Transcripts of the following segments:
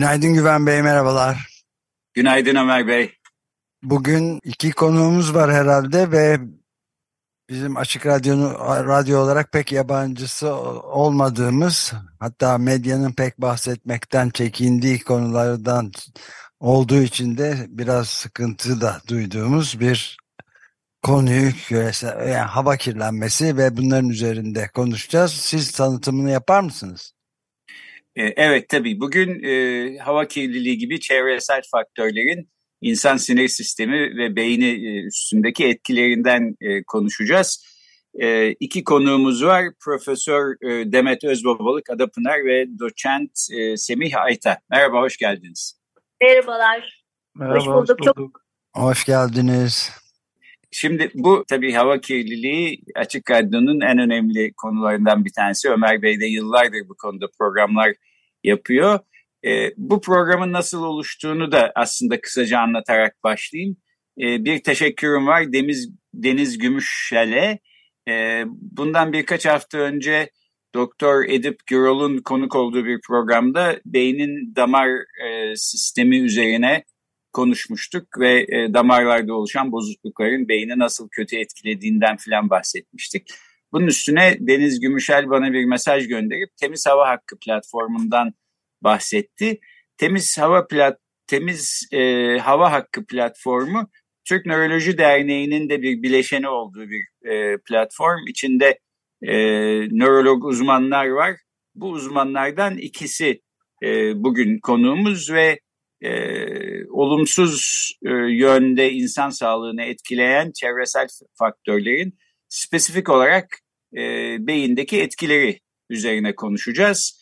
Günaydın Güven Bey, merhabalar. Günaydın Ömer Bey. Bugün iki konuğumuz var herhalde ve bizim Açık Radyo'nu radyo olarak pek yabancısı olmadığımız hatta medyanın pek bahsetmekten çekindiği konulardan olduğu için de biraz sıkıntı da duyduğumuz bir konuyu küresel yani hava kirlenmesi ve bunların üzerinde konuşacağız. Siz tanıtımını yapar mısınız? E, evet tabii. Bugün e, hava kirliliği gibi çevresel faktörlerin insan sinir sistemi ve beyni e, üstündeki etkilerinden e, konuşacağız. E, iki konuğumuz var. Profesör e, Demet Özbabalık Adapınar ve doçent e, Semih Ayta. Merhaba, hoş geldiniz. Merhabalar. Merhaba, hoş bulduk. Hoş, bulduk. hoş geldiniz. Şimdi bu tabii hava kirliliği Açık Radyo'nun en önemli konularından bir tanesi. Ömer Bey de yıllardır bu konuda programlar yapıyor. E, bu programın nasıl oluştuğunu da aslında kısaca anlatarak başlayayım. E, bir teşekkürüm var Deniz, Deniz Gümüşşel'e. E, bundan birkaç hafta önce Doktor Edip Gürol'un konuk olduğu bir programda beynin damar e, sistemi üzerine konuşmuştuk ve e, damarlarda oluşan bozuklukların beyni nasıl kötü etkilediğinden filan bahsetmiştik. Bunun üstüne Deniz Gümüşel bana bir mesaj gönderip Temiz Hava Hakkı platformundan bahsetti. Temiz Hava plat Temiz e, Hava Hakkı platformu Türk Nöroloji Derneği'nin de bir bileşeni olduğu bir e, platform. İçinde e, nörolog uzmanlar var. Bu uzmanlardan ikisi e, bugün konuğumuz ve e, olumsuz e, yönde insan sağlığını etkileyen çevresel faktörlerin spesifik olarak e, beyindeki etkileri üzerine konuşacağız.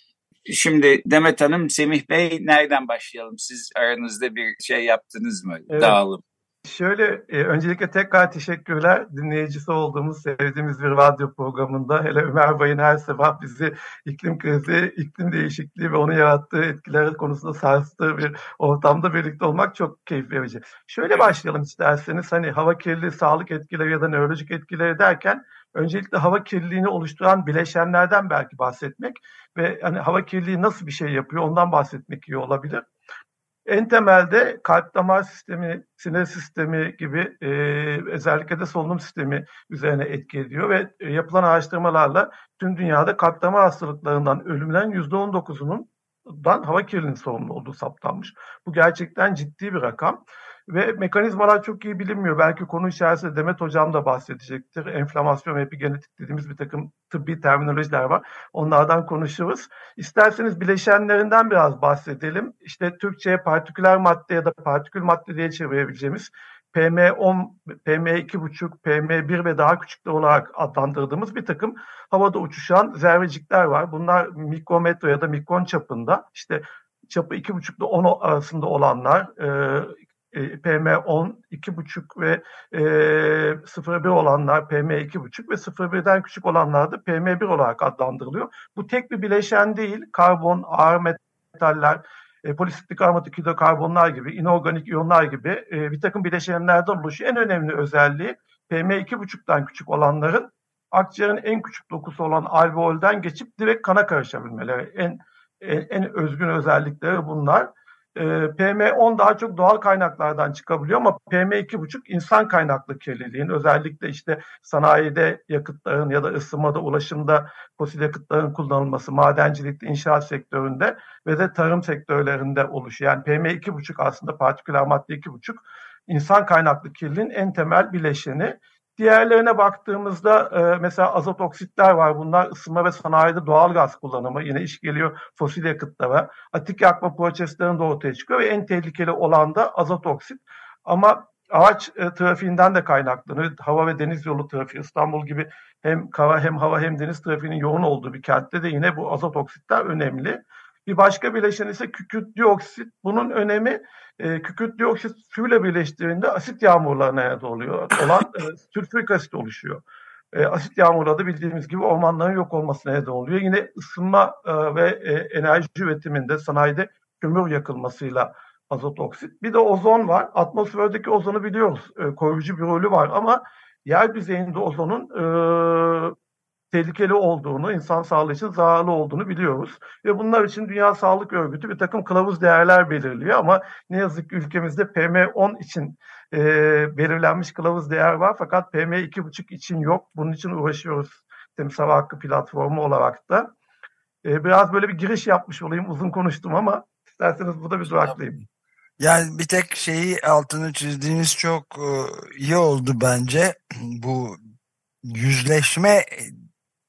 Şimdi Demet Hanım, Semih Bey nereden başlayalım? Siz aranızda bir şey yaptınız mı? Evet. Dağılım. Şöyle e, öncelikle tekrar teşekkürler. Dinleyicisi olduğumuz, sevdiğimiz bir radyo programında hele Ömer Bay'ın her sabah bizi iklim krizi, iklim değişikliği ve onun yarattığı etkiler konusunda sarstığı bir ortamda birlikte olmak çok keyif verici. Şöyle başlayalım isterseniz hani hava kirliliği, sağlık etkileri ya da nörolojik etkileri derken öncelikle hava kirliliğini oluşturan bileşenlerden belki bahsetmek ve hani hava kirliliği nasıl bir şey yapıyor ondan bahsetmek iyi olabilir. En temelde kalp damar sistemi, sinir sistemi gibi e, özellikle de solunum sistemi üzerine etki ediyor ve e, yapılan araştırmalarla tüm dünyada kalp damar hastalıklarından ölümlerin %19'unun dan hava kirliliğinin sorumlu olduğu saptanmış. Bu gerçekten ciddi bir rakam. Ve mekanizmalar çok iyi bilinmiyor. Belki konu içerisinde Demet Hocam da bahsedecektir. Enflamasyon ve epigenetik dediğimiz bir takım tıbbi terminolojiler var. Onlardan konuşuruz. İsterseniz bileşenlerinden biraz bahsedelim. İşte Türkçe'ye partiküler madde ya da partikül madde diye çevirebileceğimiz PM10, PM2,5, PM1 ve daha küçükler olarak adlandırdığımız bir takım havada uçuşan zerrecikler var. Bunlar mikrometre ya da mikron çapında. İşte çapı 2,5 ile 10 arasında olanlar, e, PM10 2,5 ve e, 0,1 olanlar PM2,5 ve 0,1'den küçük olanlar da PM1 olarak adlandırılıyor. Bu tek bir bileşen değil. Karbon, ağır metaller, e, polisiklik aromatik hidrokarbonlar gibi, inorganik iyonlar gibi e, bir takım bileşenlerden oluşuyor. En önemli özelliği PM2,5'tan küçük olanların akciğerin en küçük dokusu olan alveolden geçip direkt kana karışabilmeleri. En, en, en özgün özellikleri bunlar. Ee, PM10 daha çok doğal kaynaklardan çıkabiliyor ama PM2,5 insan kaynaklı kirliliğin özellikle işte sanayide yakıtların ya da ısınmada, ulaşımda fosil yakıtların kullanılması, madencilikte, inşaat sektöründe ve de tarım sektörlerinde oluşuyor. Yani PM2,5 aslında partiküler madde 2,5 insan kaynaklı kirliliğin en temel bileşeni. Diğerlerine baktığımızda e, mesela azot oksitler var. Bunlar ısınma ve sanayide doğal gaz kullanımı. Yine iş geliyor fosil yakıtlara. Atik yakma proseslerinde ortaya çıkıyor ve en tehlikeli olan da azot oksit. Ama araç e, trafiğinden de kaynaklanıyor. Hava ve deniz yolu trafiği İstanbul gibi hem kara hem hava hem deniz trafiğinin yoğun olduğu bir kentte de yine bu azot oksitler önemli. Bir başka bileşen ise kükürt dioksit. Bunun önemi e, kükürt dioksit suyla birleştiğinde asit yağmurlarına neden oluyor. Olan e, sülfürik asit oluşuyor. E, asit yağmurları da bildiğimiz gibi ormanların yok olmasına neden oluyor. Yine ısınma e, ve e, enerji üretiminde sanayide kömür yakılmasıyla azot oksit. Bir de ozon var. Atmosferdeki ozonu biliyoruz. E, koruyucu bir rolü var ama yer düzeyinde ozonun e, tehlikeli olduğunu, insan sağlığı için zararlı olduğunu biliyoruz. Ve bunlar için Dünya Sağlık Örgütü bir takım kılavuz değerler belirliyor ama ne yazık ki ülkemizde PM10 için e, belirlenmiş kılavuz değer var fakat PM2,5 için yok. Bunun için uğraşıyoruz Temiz Hava Hakkı platformu olarak da. E, biraz böyle bir giriş yapmış olayım, uzun konuştum ama isterseniz burada bir duraklayayım. Yani bir tek şeyi altını çizdiğiniz çok e, iyi oldu bence. Bu yüzleşme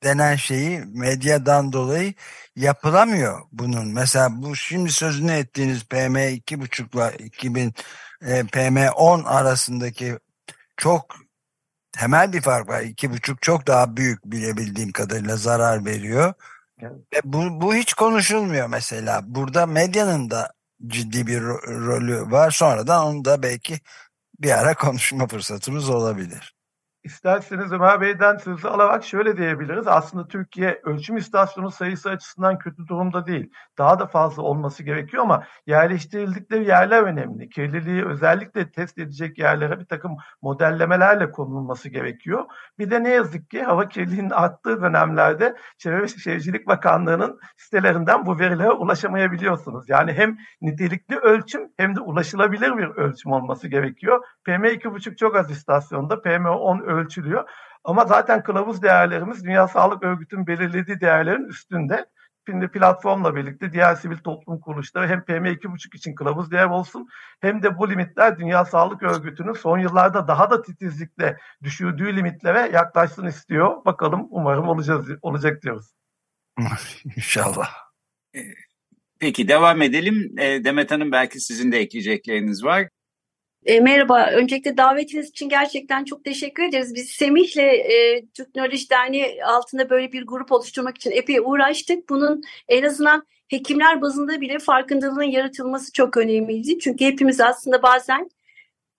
denen şeyi medyadan dolayı yapılamıyor bunun. Mesela bu şimdi sözünü ettiğiniz PM2.5 ile 2000 e, PM10 arasındaki çok temel bir fark var. 2.5 çok daha büyük bilebildiğim kadarıyla zarar veriyor. Evet. Ve bu, bu hiç konuşulmuyor mesela. Burada medyanın da ciddi bir ro rolü var. Sonradan onu da belki bir ara konuşma fırsatımız olabilir. İsterseniz Ömer Bey'den sözü alarak şöyle diyebiliriz. Aslında Türkiye ölçüm istasyonu sayısı açısından kötü durumda değil. Daha da fazla olması gerekiyor ama yerleştirildikleri yerler önemli. Kirliliği özellikle test edecek yerlere bir takım modellemelerle konulması gerekiyor. Bir de ne yazık ki hava kirliliğinin arttığı dönemlerde Çevre ve Şehircilik Bakanlığı'nın sitelerinden bu verilere ulaşamayabiliyorsunuz. Yani hem nitelikli ölçüm hem de ulaşılabilir bir ölçüm olması gerekiyor. PM2,5 çok az istasyonda, PM10 ölçülüyor. Ama zaten kılavuz değerlerimiz Dünya Sağlık Örgütü'nün belirlediği değerlerin üstünde. Şimdi platformla birlikte diğer sivil toplum kuruluşları hem PM2,5 için kılavuz değer olsun hem de bu limitler Dünya Sağlık Örgütü'nün son yıllarda daha da titizlikle düşürdüğü limitlere yaklaşsın istiyor. Bakalım umarım olacağız, olacak diyoruz. İnşallah. Peki devam edelim. Demet Hanım belki sizin de ekleyecekleriniz var. E, merhaba, öncelikle davetiniz için gerçekten çok teşekkür ederiz. Biz Semih'le e, Türk Nöroloji Derneği altında böyle bir grup oluşturmak için epey uğraştık. Bunun en azından hekimler bazında bile farkındalığın yaratılması çok önemliydi. Çünkü hepimiz aslında bazen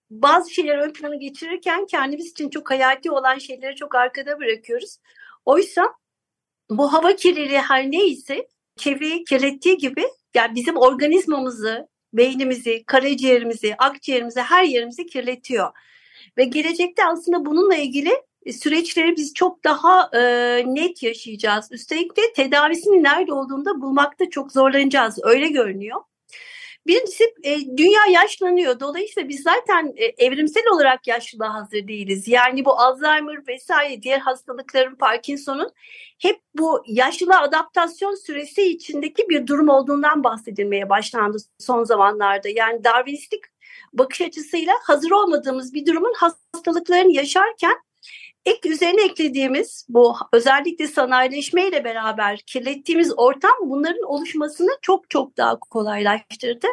bazı şeyleri ön plana geçirirken kendimiz için çok hayati olan şeyleri çok arkada bırakıyoruz. Oysa bu hava kirliliği her neyse çevreyi kirlettiği gibi yani bizim organizmamızı, beynimizi, karaciğerimizi, akciğerimizi, her yerimizi kirletiyor. Ve gelecekte aslında bununla ilgili e, süreçleri biz çok daha e, net yaşayacağız. Üstelik de tedavisinin nerede olduğunu da bulmakta çok zorlanacağız. Öyle görünüyor. Birincisi e, dünya yaşlanıyor. Dolayısıyla biz zaten e, evrimsel olarak yaşlılığa hazır değiliz. Yani bu Alzheimer vesaire diğer hastalıkların Parkinson'un hep bu yaşlılığa adaptasyon süresi içindeki bir durum olduğundan bahsedilmeye başlandı son zamanlarda. Yani Darwinistik bakış açısıyla hazır olmadığımız bir durumun hastalıklarını yaşarken ek üzerine eklediğimiz bu özellikle sanayileşmeyle beraber kirlettiğimiz ortam bunların oluşmasını çok çok daha kolaylaştırdı.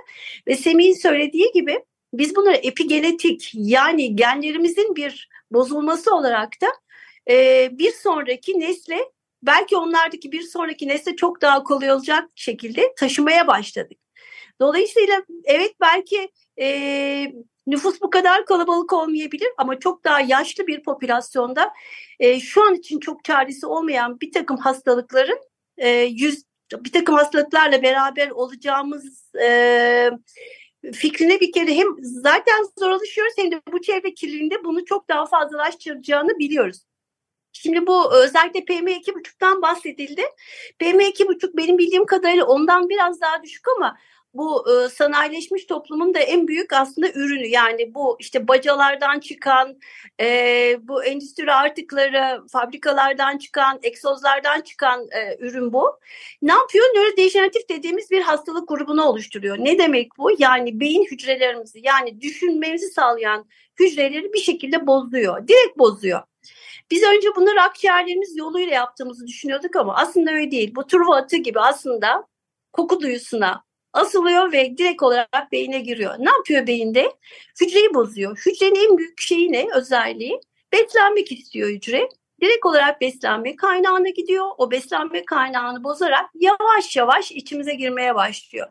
Ve Semih'in söylediği gibi biz bunları epigenetik yani genlerimizin bir bozulması olarak da e, bir sonraki nesle belki onlardaki bir sonraki nesle çok daha kolay olacak şekilde taşımaya başladık. Dolayısıyla evet belki e, Nüfus bu kadar kalabalık olmayabilir ama çok daha yaşlı bir popülasyonda e, şu an için çok çaresi olmayan bir takım hastalıkların e, yüz bir takım hastalıklarla beraber olacağımız e, fikrine bir kere hem zaten zor alışıyoruz hem de bu çevre kirliliğinde bunu çok daha fazlalaştıracağını biliyoruz. Şimdi bu özellikle PM2.5'tan bahsedildi. PM2.5 benim bildiğim kadarıyla ondan biraz daha düşük ama bu e, sanayileşmiş toplumun da en büyük aslında ürünü yani bu işte bacalardan çıkan e, bu endüstri artıkları fabrikalardan çıkan egzozlardan çıkan e, ürün bu. Ne yapıyor? Nörodejeneratif dediğimiz bir hastalık grubunu oluşturuyor. Ne demek bu? Yani beyin hücrelerimizi yani düşünmemizi sağlayan hücreleri bir şekilde bozuyor. Direkt bozuyor. Biz önce bunları akciğerlerimiz yoluyla yaptığımızı düşünüyorduk ama aslında öyle değil. Bu turva atı gibi aslında koku duyusuna, asılıyor ve direkt olarak beyine giriyor. Ne yapıyor beyinde? Hücreyi bozuyor. Hücrenin en büyük şeyi ne? Özelliği. Beslenmek istiyor hücre. Direkt olarak beslenme kaynağına gidiyor. O beslenme kaynağını bozarak yavaş yavaş içimize girmeye başlıyor.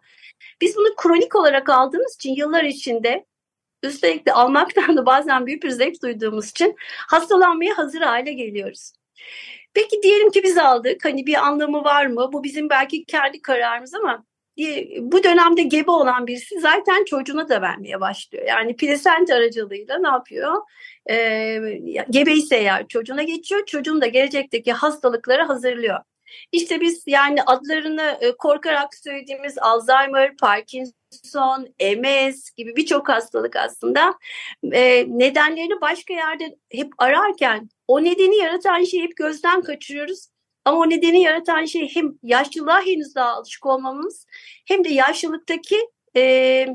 Biz bunu kronik olarak aldığımız için yıllar içinde üstelik de almaktan da bazen büyük bir zevk duyduğumuz için hastalanmaya hazır hale geliyoruz. Peki diyelim ki biz aldık. Hani bir anlamı var mı? Bu bizim belki kendi kararımız ama bu dönemde gebe olan birisi zaten çocuğuna da vermeye başlıyor. Yani plasenta aracılığıyla ne yapıyor? Ee, gebe ise eğer çocuğuna geçiyor. Çocuğun da gelecekteki hastalıkları hazırlıyor. İşte biz yani adlarını e, korkarak söylediğimiz Alzheimer, Parkinson, MS gibi birçok hastalık aslında e, nedenlerini başka yerde hep ararken o nedeni yaratan şeyi hep gözden kaçırıyoruz. Ama o nedeni yaratan şey hem yaşlılığa henüz daha alışık olmamız hem de yaşlılıktaki e,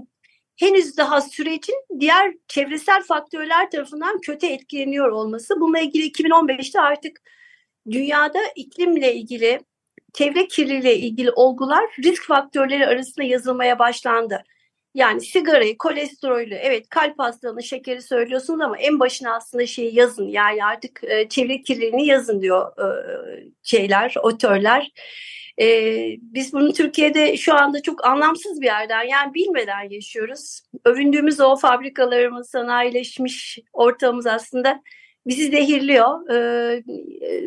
henüz daha sürecin diğer çevresel faktörler tarafından kötü etkileniyor olması. Bununla ilgili 2015'te artık dünyada iklimle ilgili, çevre kirliliğiyle ilgili olgular risk faktörleri arasında yazılmaya başlandı. Yani sigarayı, kolesterolü, evet kalp hastalığını, şekeri söylüyorsunuz ama en başına aslında şeyi yazın. Yani artık e, çevre kirliliğini yazın diyor e, şeyler, otörler. E, biz bunu Türkiye'de şu anda çok anlamsız bir yerden yani bilmeden yaşıyoruz. Övündüğümüz o fabrikalarımız, sanayileşmiş ortamımız aslında bizi zehirliyor. Ee,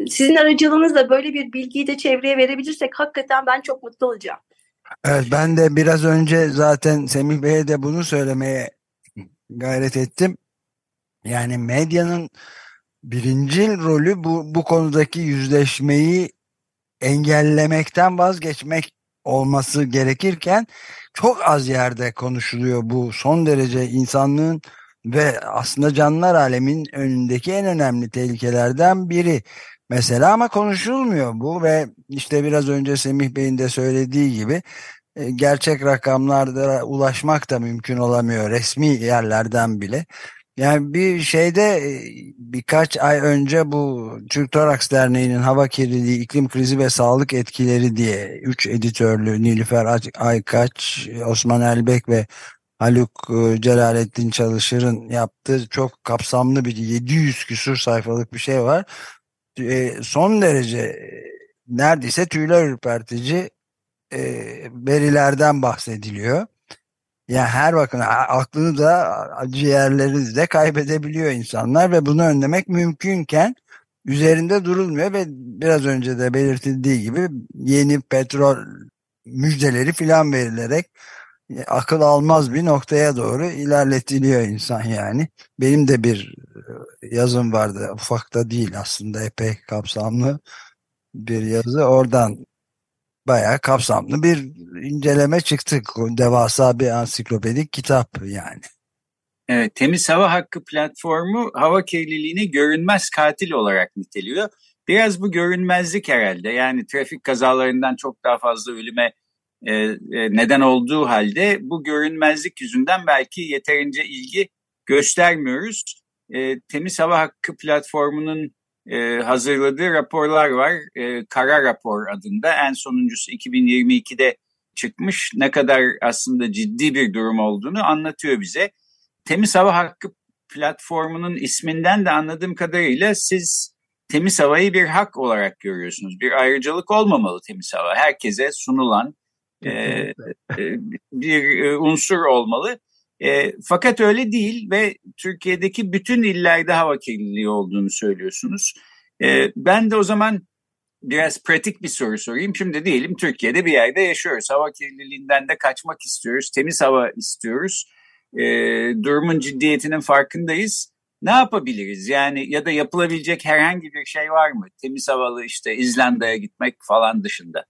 sizin aracılığınızla böyle bir bilgiyi de çevreye verebilirsek hakikaten ben çok mutlu olacağım. Evet ben de biraz önce zaten Semih Bey'e de bunu söylemeye gayret ettim. Yani medyanın birincil rolü bu, bu konudaki yüzleşmeyi engellemekten vazgeçmek olması gerekirken çok az yerde konuşuluyor bu son derece insanlığın ve aslında canlılar alemin önündeki en önemli tehlikelerden biri. Mesela ama konuşulmuyor bu ve işte biraz önce Semih Bey'in de söylediği gibi e, gerçek rakamlarda ulaşmak da mümkün olamıyor resmi yerlerden bile. Yani bir şeyde e, birkaç ay önce bu Türk Toraks Derneği'nin hava kirliliği, iklim krizi ve sağlık etkileri diye 3 editörlü Nilüfer Aykaç, Osman Elbek ve Haluk e, Celalettin Çalışır'ın yaptığı çok kapsamlı bir 700 küsur sayfalık bir şey var. Son derece neredeyse tüyler ürpertici verilerden bahsediliyor. Yani her bakın aklını da ciğerlerini de kaybedebiliyor insanlar ve bunu önlemek mümkünken üzerinde durulmuyor ve biraz önce de belirtildiği gibi yeni petrol müjdeleri filan verilerek e, akıl almaz bir noktaya doğru ilerletiliyor insan yani. Benim de bir e, yazım vardı ufak da değil aslında epey kapsamlı bir yazı oradan bayağı kapsamlı bir inceleme çıktık. Devasa bir ansiklopedik kitap yani. Evet, Temiz Hava Hakkı platformu hava kirliliğini görünmez katil olarak niteliyor. Biraz bu görünmezlik herhalde. Yani trafik kazalarından çok daha fazla ölüme e, e, neden olduğu halde bu görünmezlik yüzünden belki yeterince ilgi göstermiyoruz. E, Temiz Hava Hakkı platformunun e, hazırladığı raporlar var. E, Kara Rapor adında en sonuncusu 2022'de çıkmış. Ne kadar aslında ciddi bir durum olduğunu anlatıyor bize. Temiz Hava Hakkı platformunun isminden de anladığım kadarıyla siz temiz havayı bir hak olarak görüyorsunuz. Bir ayrıcalık olmamalı temiz hava. Herkese sunulan e, e, bir e, unsur olmalı. E, fakat öyle değil ve Türkiye'deki bütün illerde hava kirliliği olduğunu söylüyorsunuz. E, ben de o zaman biraz pratik bir soru sorayım. Şimdi diyelim Türkiye'de bir yerde yaşıyoruz. Hava kirliliğinden de kaçmak istiyoruz. Temiz hava istiyoruz. E, durumun ciddiyetinin farkındayız. Ne yapabiliriz? Yani ya da yapılabilecek herhangi bir şey var mı? Temiz havalı işte İzlanda'ya gitmek falan dışında.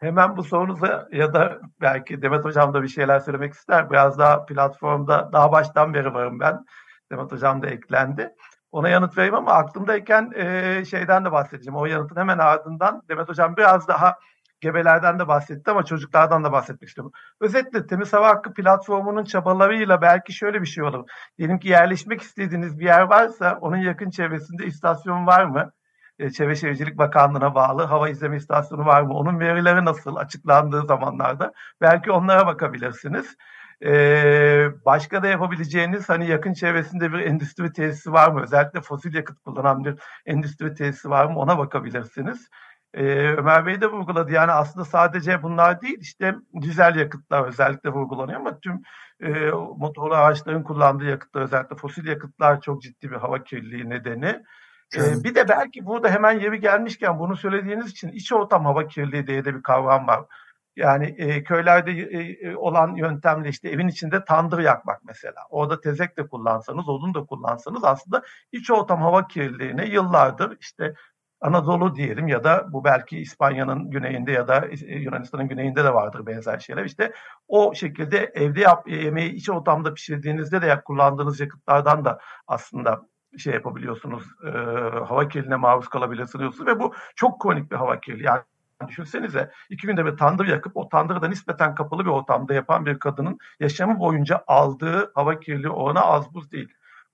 Hemen bu sorunuza ya da belki Demet Hocam da bir şeyler söylemek ister. Biraz daha platformda daha baştan beri varım ben. Demet Hocam da eklendi. Ona yanıt vereyim ama aklımdayken e, şeyden de bahsedeceğim. O yanıtın hemen ardından Demet Hocam biraz daha gebelerden de bahsetti ama çocuklardan da bahsetmek istiyorum. Özetle Temiz Hava Hakkı platformunun çabalarıyla belki şöyle bir şey olur. Diyelim ki yerleşmek istediğiniz bir yer varsa onun yakın çevresinde istasyon var mı? E, Çevre Şehircilik Bakanlığı'na bağlı hava izleme istasyonu var mı? Onun verileri nasıl açıklandığı zamanlarda belki onlara bakabilirsiniz. Ee, başka da yapabileceğiniz hani yakın çevresinde bir endüstri tesisi var mı? Özellikle fosil yakıt kullanan bir endüstri tesisi var mı? Ona bakabilirsiniz. Ee, Ömer Bey de vurguladı. Yani aslında sadece bunlar değil işte dizel yakıtlar özellikle vurgulanıyor ama tüm e, motorlu araçların kullandığı yakıtlar özellikle fosil yakıtlar çok ciddi bir hava kirliliği nedeni. Ee, bir de belki burada hemen yeri gelmişken bunu söylediğiniz için iç ortam hava kirliliği diye de bir kavram var. Yani e, köylerde e, e, olan yöntemle işte evin içinde tandır yakmak mesela. Orada tezek de kullansanız, odun da kullansanız aslında iç ortam hava kirliliğine yıllardır işte Anadolu diyelim ya da bu belki İspanya'nın güneyinde ya da e, Yunanistan'ın güneyinde de vardır benzer şeyler. İşte o şekilde evde yap, yemeği iç ortamda pişirdiğinizde de kullandığınız yakıtlardan da aslında şey yapabiliyorsunuz, e, hava kirliliğine maruz kalabilirsiniz ve bu çok kronik bir hava kirliliği. Yani Düşünsenize iki günde bir tandır yakıp o tandırı da nispeten kapalı bir ortamda yapan bir kadının yaşamı boyunca aldığı hava kirliliği oranı az buz değil.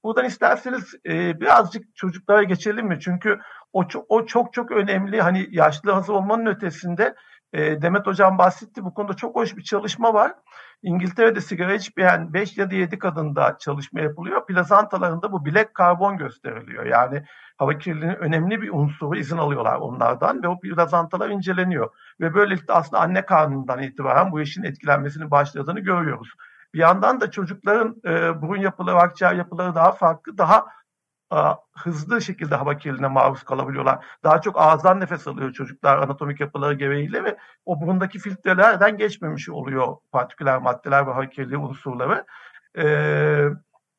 Buradan isterseniz e, birazcık çocuklara geçelim mi? Çünkü o, o çok çok önemli. Hani yaşlı hazır olmanın ötesinde e, Demet Hocam bahsetti. Bu konuda çok hoş bir çalışma var. İngiltere'de sigara içmeyen 5 ya da 7 kadında çalışma yapılıyor. Plazantalarında bu bilek karbon gösteriliyor. Yani hava kirliliğinin önemli bir unsuru izin alıyorlar onlardan ve o plazantalar inceleniyor. Ve böylelikle aslında anne karnından itibaren bu işin etkilenmesinin başladığını görüyoruz. Bir yandan da çocukların e, burun yapıları, akciğer yapıları daha farklı, daha hızlı şekilde hava kirliliğine maruz kalabiliyorlar. Daha çok ağızdan nefes alıyor çocuklar anatomik yapıları gereğiyle ve o burundaki filtrelerden geçmemiş oluyor partiküler maddeler ve hava kirliliği unsurları. Ee,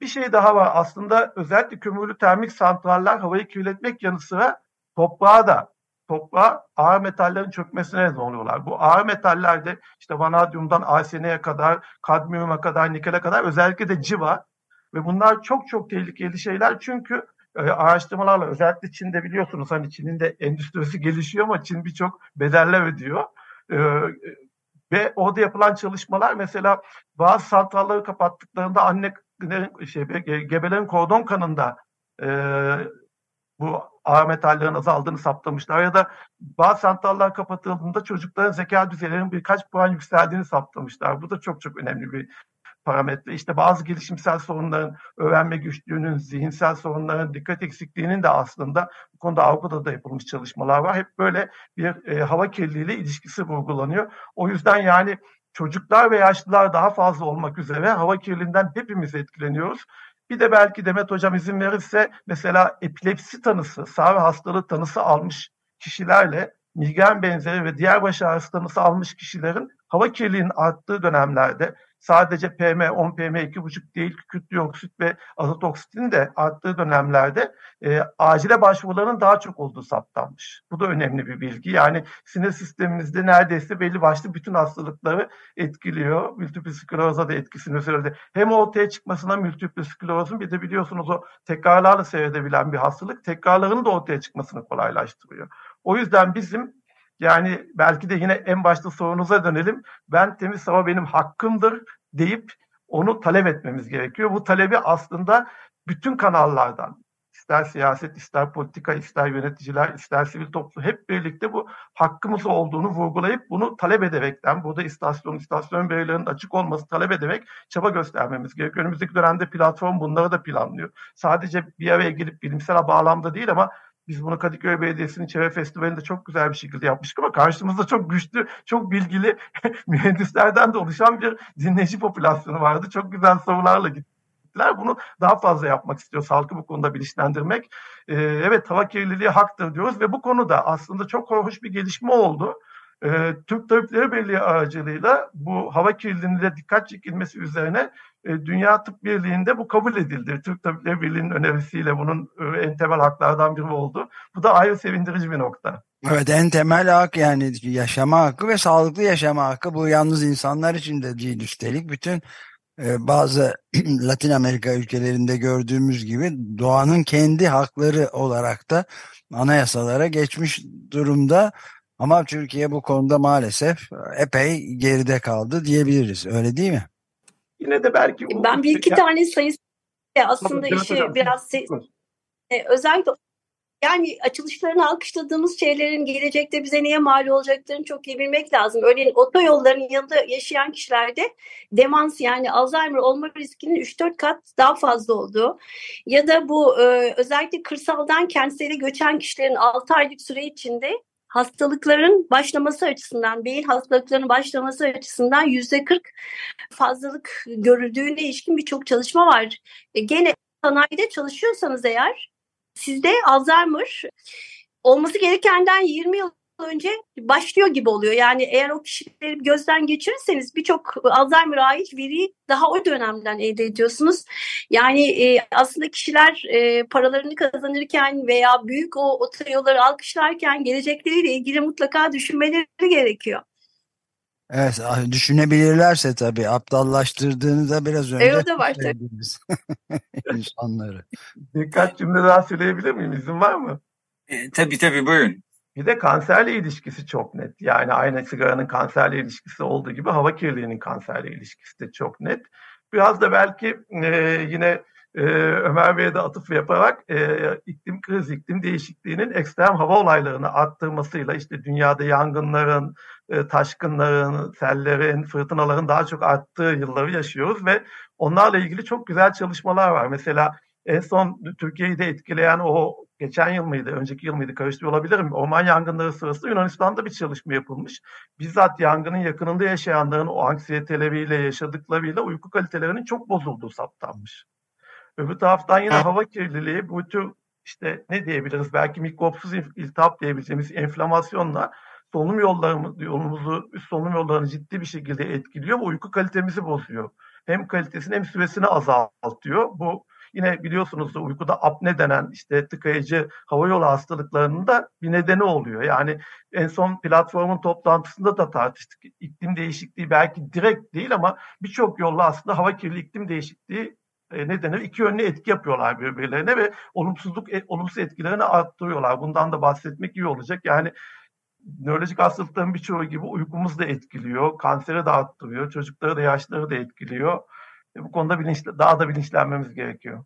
bir şey daha var aslında özellikle kömürlü termik santraller havayı kirletmek yanı sıra toprağa da toprağa ağır metallerin çökmesine neden oluyorlar. Bu ağır metallerde işte vanadyumdan arseneye kadar, kadmiyuma kadar, nikele kadar özellikle de civa ve bunlar çok çok tehlikeli şeyler çünkü araştırmalarla özellikle Çin'de biliyorsunuz hani Çin'in de endüstrisi gelişiyor ama Çin birçok bedeller ödüyor. E, ve orada yapılan çalışmalar mesela bazı santralları kapattıklarında annelerin şey, gebelerin kordon kanında e, bu ağır metallerin azaldığını saptamışlar ya da bazı santraller kapatıldığında çocukların zeka düzeylerinin birkaç puan yükseldiğini saptamışlar. Bu da çok çok önemli bir parametre. İşte bazı gelişimsel sorunların, öğrenme güçlüğünün, zihinsel sorunların, dikkat eksikliğinin de aslında bu konuda Avrupa'da da yapılmış çalışmalar var. Hep böyle bir e, hava kirliliğiyle ilişkisi vurgulanıyor. O yüzden yani çocuklar ve yaşlılar daha fazla olmak üzere hava kirliliğinden hepimiz etkileniyoruz. Bir de belki Demet Hocam izin verirse mesela epilepsi tanısı, sarı hastalığı tanısı almış kişilerle migren benzeri ve diğer baş ağrısı almış kişilerin hava kirliliğinin arttığı dönemlerde sadece PM10, PM2,5 değil kükürt dioksit ve azot oksitinin de arttığı dönemlerde e, acile başvuruların daha çok olduğu saptanmış. Bu da önemli bir bilgi. Yani sinir sistemimizde neredeyse belli başlı bütün hastalıkları etkiliyor. Multiple skleroza da etkisini söyledi. Hem ortaya çıkmasına multiple sklerozun bir de biliyorsunuz o tekrarlarla seyredebilen bir hastalık tekrarlarının da ortaya çıkmasını kolaylaştırıyor. O yüzden bizim yani belki de yine en başta sorunuza dönelim. Ben temiz hava benim hakkımdır deyip onu talep etmemiz gerekiyor. Bu talebi aslında bütün kanallardan ister siyaset, ister politika, ister yöneticiler, ister sivil toplum hep birlikte bu hakkımız olduğunu vurgulayıp bunu talep ederekten, burada istasyon, istasyon verilerinin açık olması talep ederek çaba göstermemiz gerekiyor. Önümüzdeki dönemde platform bunları da planlıyor. Sadece bir araya gelip bilimsel bağlamda değil ama biz bunu Kadıköy Belediyesi'nin Çevre Festivali'nde çok güzel bir şekilde yapmıştık ama karşımızda çok güçlü, çok bilgili mühendislerden de oluşan bir dinleyici popülasyonu vardı. Çok güzel sorularla gittiler. Bunu daha fazla yapmak istiyor. Halkı bu konuda bilinçlendirmek. Ee, evet hava kirliliği haktır diyoruz ve bu konuda aslında çok hoş bir gelişme oldu. Ee, Türk Tabipleri Birliği aracılığıyla bu hava kirliliğine dikkat çekilmesi üzerine e, Dünya Tıp Birliği'nde bu kabul edildi. Türk Tabipleri Birliği'nin önerisiyle bunun e, en temel haklardan biri oldu. Bu da ayrı sevindirici bir nokta. Evet en temel hak yani yaşama hakkı ve sağlıklı yaşama hakkı. Bu yalnız insanlar için de değil üstelik. Bütün e, bazı Latin Amerika ülkelerinde gördüğümüz gibi doğanın kendi hakları olarak da anayasalara geçmiş durumda. Ama Türkiye bu konuda maalesef epey geride kaldı diyebiliriz. Öyle değil mi? Yine de belki... Ben bir iki ya... tane sayı aslında Tabii, işi hocam. biraz e, özellikle yani açılışlarını alkışladığımız şeylerin gelecekte bize niye mal olacaklarını çok iyi bilmek lazım. Örneğin otoyolların yanında yaşayan kişilerde demans yani Alzheimer olma riskinin 3-4 kat daha fazla olduğu ya da bu e, özellikle kırsaldan kentsele göçen kişilerin 6 aylık süre içinde hastalıkların başlaması açısından, beyin hastalıklarının başlaması açısından yüzde 40 fazlalık görüldüğüne ilişkin birçok çalışma var. E, gene sanayide çalışıyorsanız eğer sizde Alzheimer olması gerekenden 20 yıl önce başlıyor gibi oluyor. Yani eğer o kişileri gözden geçirirseniz birçok Alzheimer'a ait veriyi daha o dönemden elde ediyorsunuz. Yani e, aslında kişiler e, paralarını kazanırken veya büyük o otoyolları alkışlarken gelecekleriyle ilgili mutlaka düşünmeleri gerekiyor. Evet düşünebilirlerse tabii aptallaştırdığınızda biraz önce evet, o da var tabii. insanları. Birkaç cümle daha söyleyebilir miyim? İzin var mı? E, tabii tabii buyurun. Bir de kanserle ilişkisi çok net. Yani aynı sigaranın kanserle ilişkisi olduğu gibi hava kirliliğinin kanserle ilişkisi de çok net. Biraz da belki e, yine e, Ömer Bey'e de atıf yaparak e, iklim krizi, iklim değişikliğinin ekstrem hava olaylarını arttırmasıyla işte dünyada yangınların, e, taşkınların, sellerin, fırtınaların daha çok arttığı yılları yaşıyoruz ve onlarla ilgili çok güzel çalışmalar var. Mesela en son Türkiye'yi de etkileyen o geçen yıl mıydı, önceki yıl mıydı karıştırıyor olabilirim. Orman yangınları sırasında Yunanistan'da bir çalışma yapılmış. Bizzat yangının yakınında yaşayanların o anksiyeteleriyle, yaşadıklarıyla uyku kalitelerinin çok bozulduğu saptanmış. Öbür taraftan yine hava kirliliği bu tür işte ne diyebiliriz belki mikropsuz iltihap diyebileceğimiz enflamasyonla solunum yollarımız, yolumuzu, üst solunum yollarını ciddi bir şekilde etkiliyor ve uyku kalitemizi bozuyor. Hem kalitesini hem süresini azaltıyor. Bu Yine biliyorsunuz da uykuda apne denen işte tıkayıcı havayolu hastalıklarının da bir nedeni oluyor. Yani en son platformun toplantısında da tartıştık. İklim değişikliği belki direkt değil ama birçok yolla aslında hava kirliliği iklim değişikliği e, ne denir? İki yönlü etki yapıyorlar birbirlerine ve olumsuzluk e, olumsuz etkilerini arttırıyorlar. Bundan da bahsetmek iyi olacak. Yani nörolojik hastalıkların birçoğu gibi uykumuzu da etkiliyor, kanseri de arttırıyor, çocukları da yaşları da etkiliyor. Bu konuda bilinç, daha da bilinçlenmemiz gerekiyor.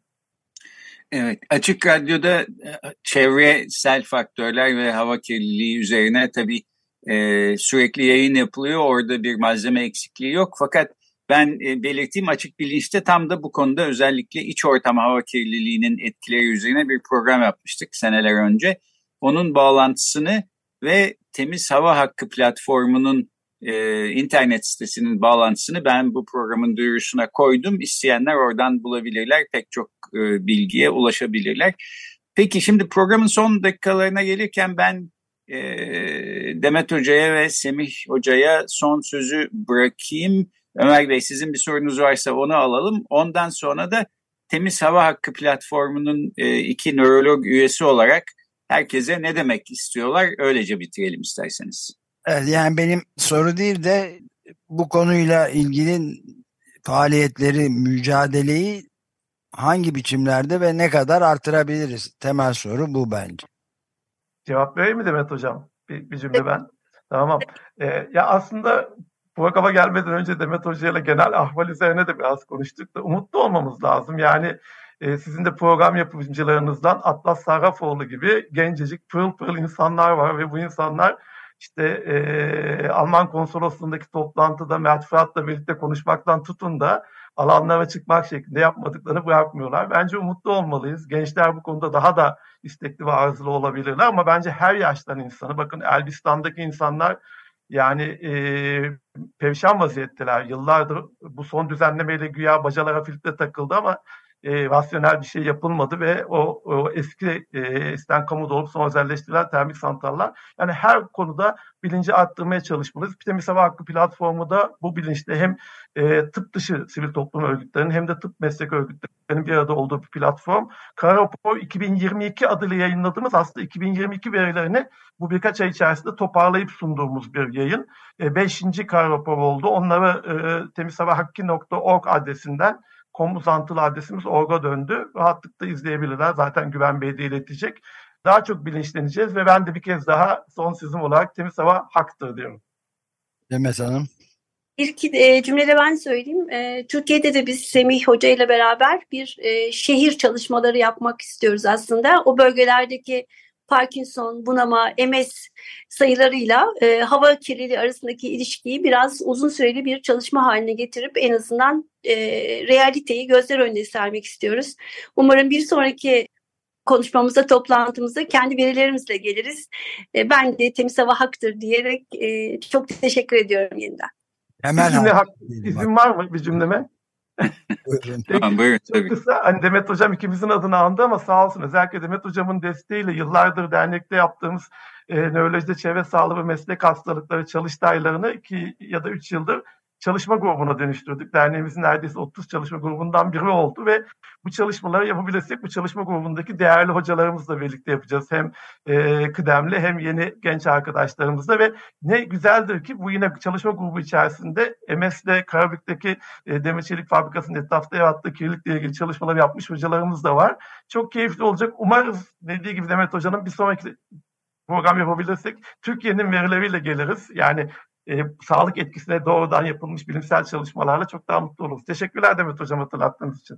Evet, Açık Radyo'da e, çevresel faktörler ve hava kirliliği üzerine tabii e, sürekli yayın yapılıyor. Orada bir malzeme eksikliği yok. Fakat ben e, belirttiğim açık bilinçte tam da bu konuda özellikle iç ortam hava kirliliğinin etkileri üzerine bir program yapmıştık seneler önce. Onun bağlantısını ve Temiz Hava Hakkı platformunun e, internet sitesinin bağlantısını ben bu programın duyurusuna koydum. İsteyenler oradan bulabilirler. Pek çok e, bilgiye ulaşabilirler. Peki şimdi programın son dakikalarına gelirken ben e, Demet Hoca'ya ve Semih Hoca'ya son sözü bırakayım. Ömer Bey sizin bir sorunuz varsa onu alalım. Ondan sonra da Temiz Hava Hakkı platformunun e, iki nörolog üyesi olarak herkese ne demek istiyorlar öylece bitirelim isterseniz. Evet, yani benim soru değil de bu konuyla ilgili faaliyetleri, mücadeleyi hangi biçimlerde ve ne kadar artırabiliriz? Temel soru bu bence. Cevap vereyim mi Demet Hocam? Bir, bir cümle ben. Tamam. Ee, ya aslında programa gelmeden önce Demet Hoca ile genel ahval üzerine de biraz konuştuk da umutlu olmamız lazım. Yani e, sizin de program yapımcılarınızdan Atlas Sarrafoğlu gibi gencecik pırıl pırıl insanlar var ve bu insanlar işte e, Alman konsolosluğundaki toplantıda Mert Fırat'la birlikte konuşmaktan tutun da alanlara çıkmak şeklinde yapmadıklarını bırakmıyorlar. Bence umutlu olmalıyız. Gençler bu konuda daha da istekli ve arzulu olabilirler ama bence her yaştan insanı, bakın Elbistan'daki insanlar yani e, perişan vaziyetteler. Yıllardır bu son düzenlemeyle güya bacalara filtre takıldı ama e, rasyonel bir şey yapılmadı ve o, o eski e, isten kamuda olup son özelleştirilen termik santrallar yani her konuda bilinci arttırmaya çalışmalıyız. Hava Hakkı platformu da bu bilinçle hem e, tıp dışı sivil toplum örgütlerinin hem de tıp meslek örgütlerinin bir arada olduğu bir platform. Kara rapor 2022 adıyla yayınladığımız aslında 2022 verilerini bu birkaç ay içerisinde toparlayıp sunduğumuz bir yayın. E, beşinci kara rapor oldu. Onları e, temizhavahakkı.org adresinden kom uzantılı adresimiz orga döndü. Rahatlıkla izleyebilirler. Zaten Güven Bey de iletecek. Daha çok bilinçleneceğiz ve ben de bir kez daha son sözüm olarak temiz hava haktır diyorum. Demet Hanım. İlk e, cümlede ben söyleyeyim. E, Türkiye'de de biz Semih Hoca ile beraber bir e, şehir çalışmaları yapmak istiyoruz aslında. O bölgelerdeki Parkinson, bunama, MS sayılarıyla e, hava kirliliği arasındaki ilişkiyi biraz uzun süreli bir çalışma haline getirip en azından e, realiteyi gözler önüne sermek istiyoruz. Umarım bir sonraki konuşmamızda, toplantımızda kendi verilerimizle geliriz. E, ben de temiz hava haktır diyerek e, çok teşekkür ediyorum yeniden. Hemen cümle hak, izin var mı bir cümleme? Buyurun. Tamam buyurun tabii. Kısa, hani Demet Hocam ikimizin adını andı ama sağ olsun özellikle Demet Hocam'ın desteğiyle yıllardır dernekte yaptığımız e, nörolojide çevre sağlığı ve meslek hastalıkları çalıştaylarını iki ya da üç yıldır çalışma grubuna dönüştürdük. Derneğimizin neredeyse 30 çalışma grubundan biri oldu ve bu çalışmaları yapabilirsek bu çalışma grubundaki değerli hocalarımızla birlikte yapacağız. Hem e, kıdemli hem yeni genç arkadaşlarımızla ve ne güzeldir ki bu yine çalışma grubu içerisinde MS'le Karabük'teki e, Demir Çelik Fabrikası'nın etrafta yarattığı kirlilikle ilgili çalışmalar yapmış hocalarımız da var. Çok keyifli olacak. Umarız dediği gibi Demet Hoca'nın bir sonraki program yapabilirsek Türkiye'nin verileriyle geliriz. Yani e, sağlık etkisine doğrudan yapılmış bilimsel çalışmalarla çok daha mutlu oluruz. Teşekkürler Demet Hocam hatırlattığınız için.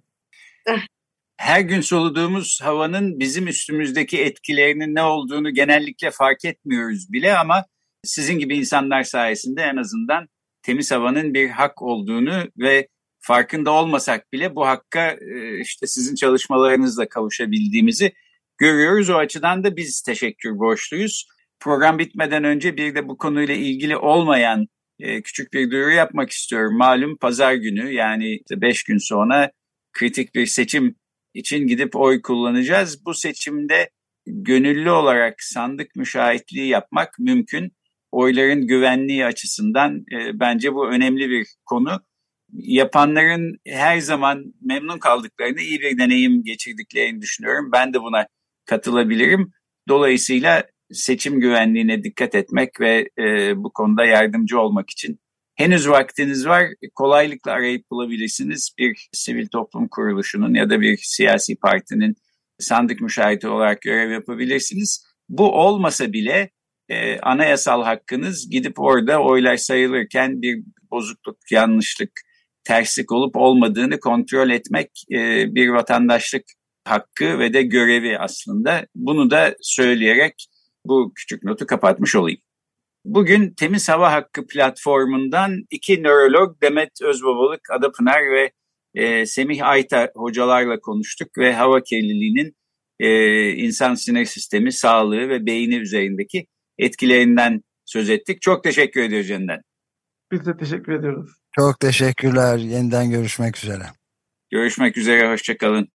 Her gün soluduğumuz havanın bizim üstümüzdeki etkilerinin ne olduğunu genellikle fark etmiyoruz bile ama sizin gibi insanlar sayesinde en azından temiz havanın bir hak olduğunu ve farkında olmasak bile bu hakka e, işte sizin çalışmalarınızla kavuşabildiğimizi görüyoruz. O açıdan da biz teşekkür borçluyuz. Program bitmeden önce bir de bu konuyla ilgili olmayan e, küçük bir duyuru yapmak istiyorum. Malum pazar günü yani 5 gün sonra kritik bir seçim için gidip oy kullanacağız. Bu seçimde gönüllü olarak sandık müşahitliği yapmak mümkün. Oyların güvenliği açısından e, bence bu önemli bir konu. Yapanların her zaman memnun kaldıklarını, iyi bir deneyim geçirdiklerini düşünüyorum. Ben de buna katılabilirim. Dolayısıyla seçim güvenliğine dikkat etmek ve e, bu konuda yardımcı olmak için henüz vaktiniz var. Kolaylıkla arayıp bulabilirsiniz. Bir sivil toplum kuruluşunun ya da bir siyasi partinin sandık müşahidi olarak görev yapabilirsiniz. Bu olmasa bile e, anayasal hakkınız gidip orada oylar sayılırken bir bozukluk, yanlışlık, terslik olup olmadığını kontrol etmek e, bir vatandaşlık hakkı ve de görevi aslında. Bunu da söyleyerek bu küçük notu kapatmış olayım. Bugün Temiz Hava Hakkı platformundan iki nörolog Demet Özbabalık, Ada Pınar ve e, Semih Ayta hocalarla konuştuk ve hava kirliliğinin e, insan sinir sistemi, sağlığı ve beyni üzerindeki etkilerinden söz ettik. Çok teşekkür ediyoruz yeniden. Biz de teşekkür ediyoruz. Çok teşekkürler. Yeniden görüşmek üzere. Görüşmek üzere, hoşçakalın.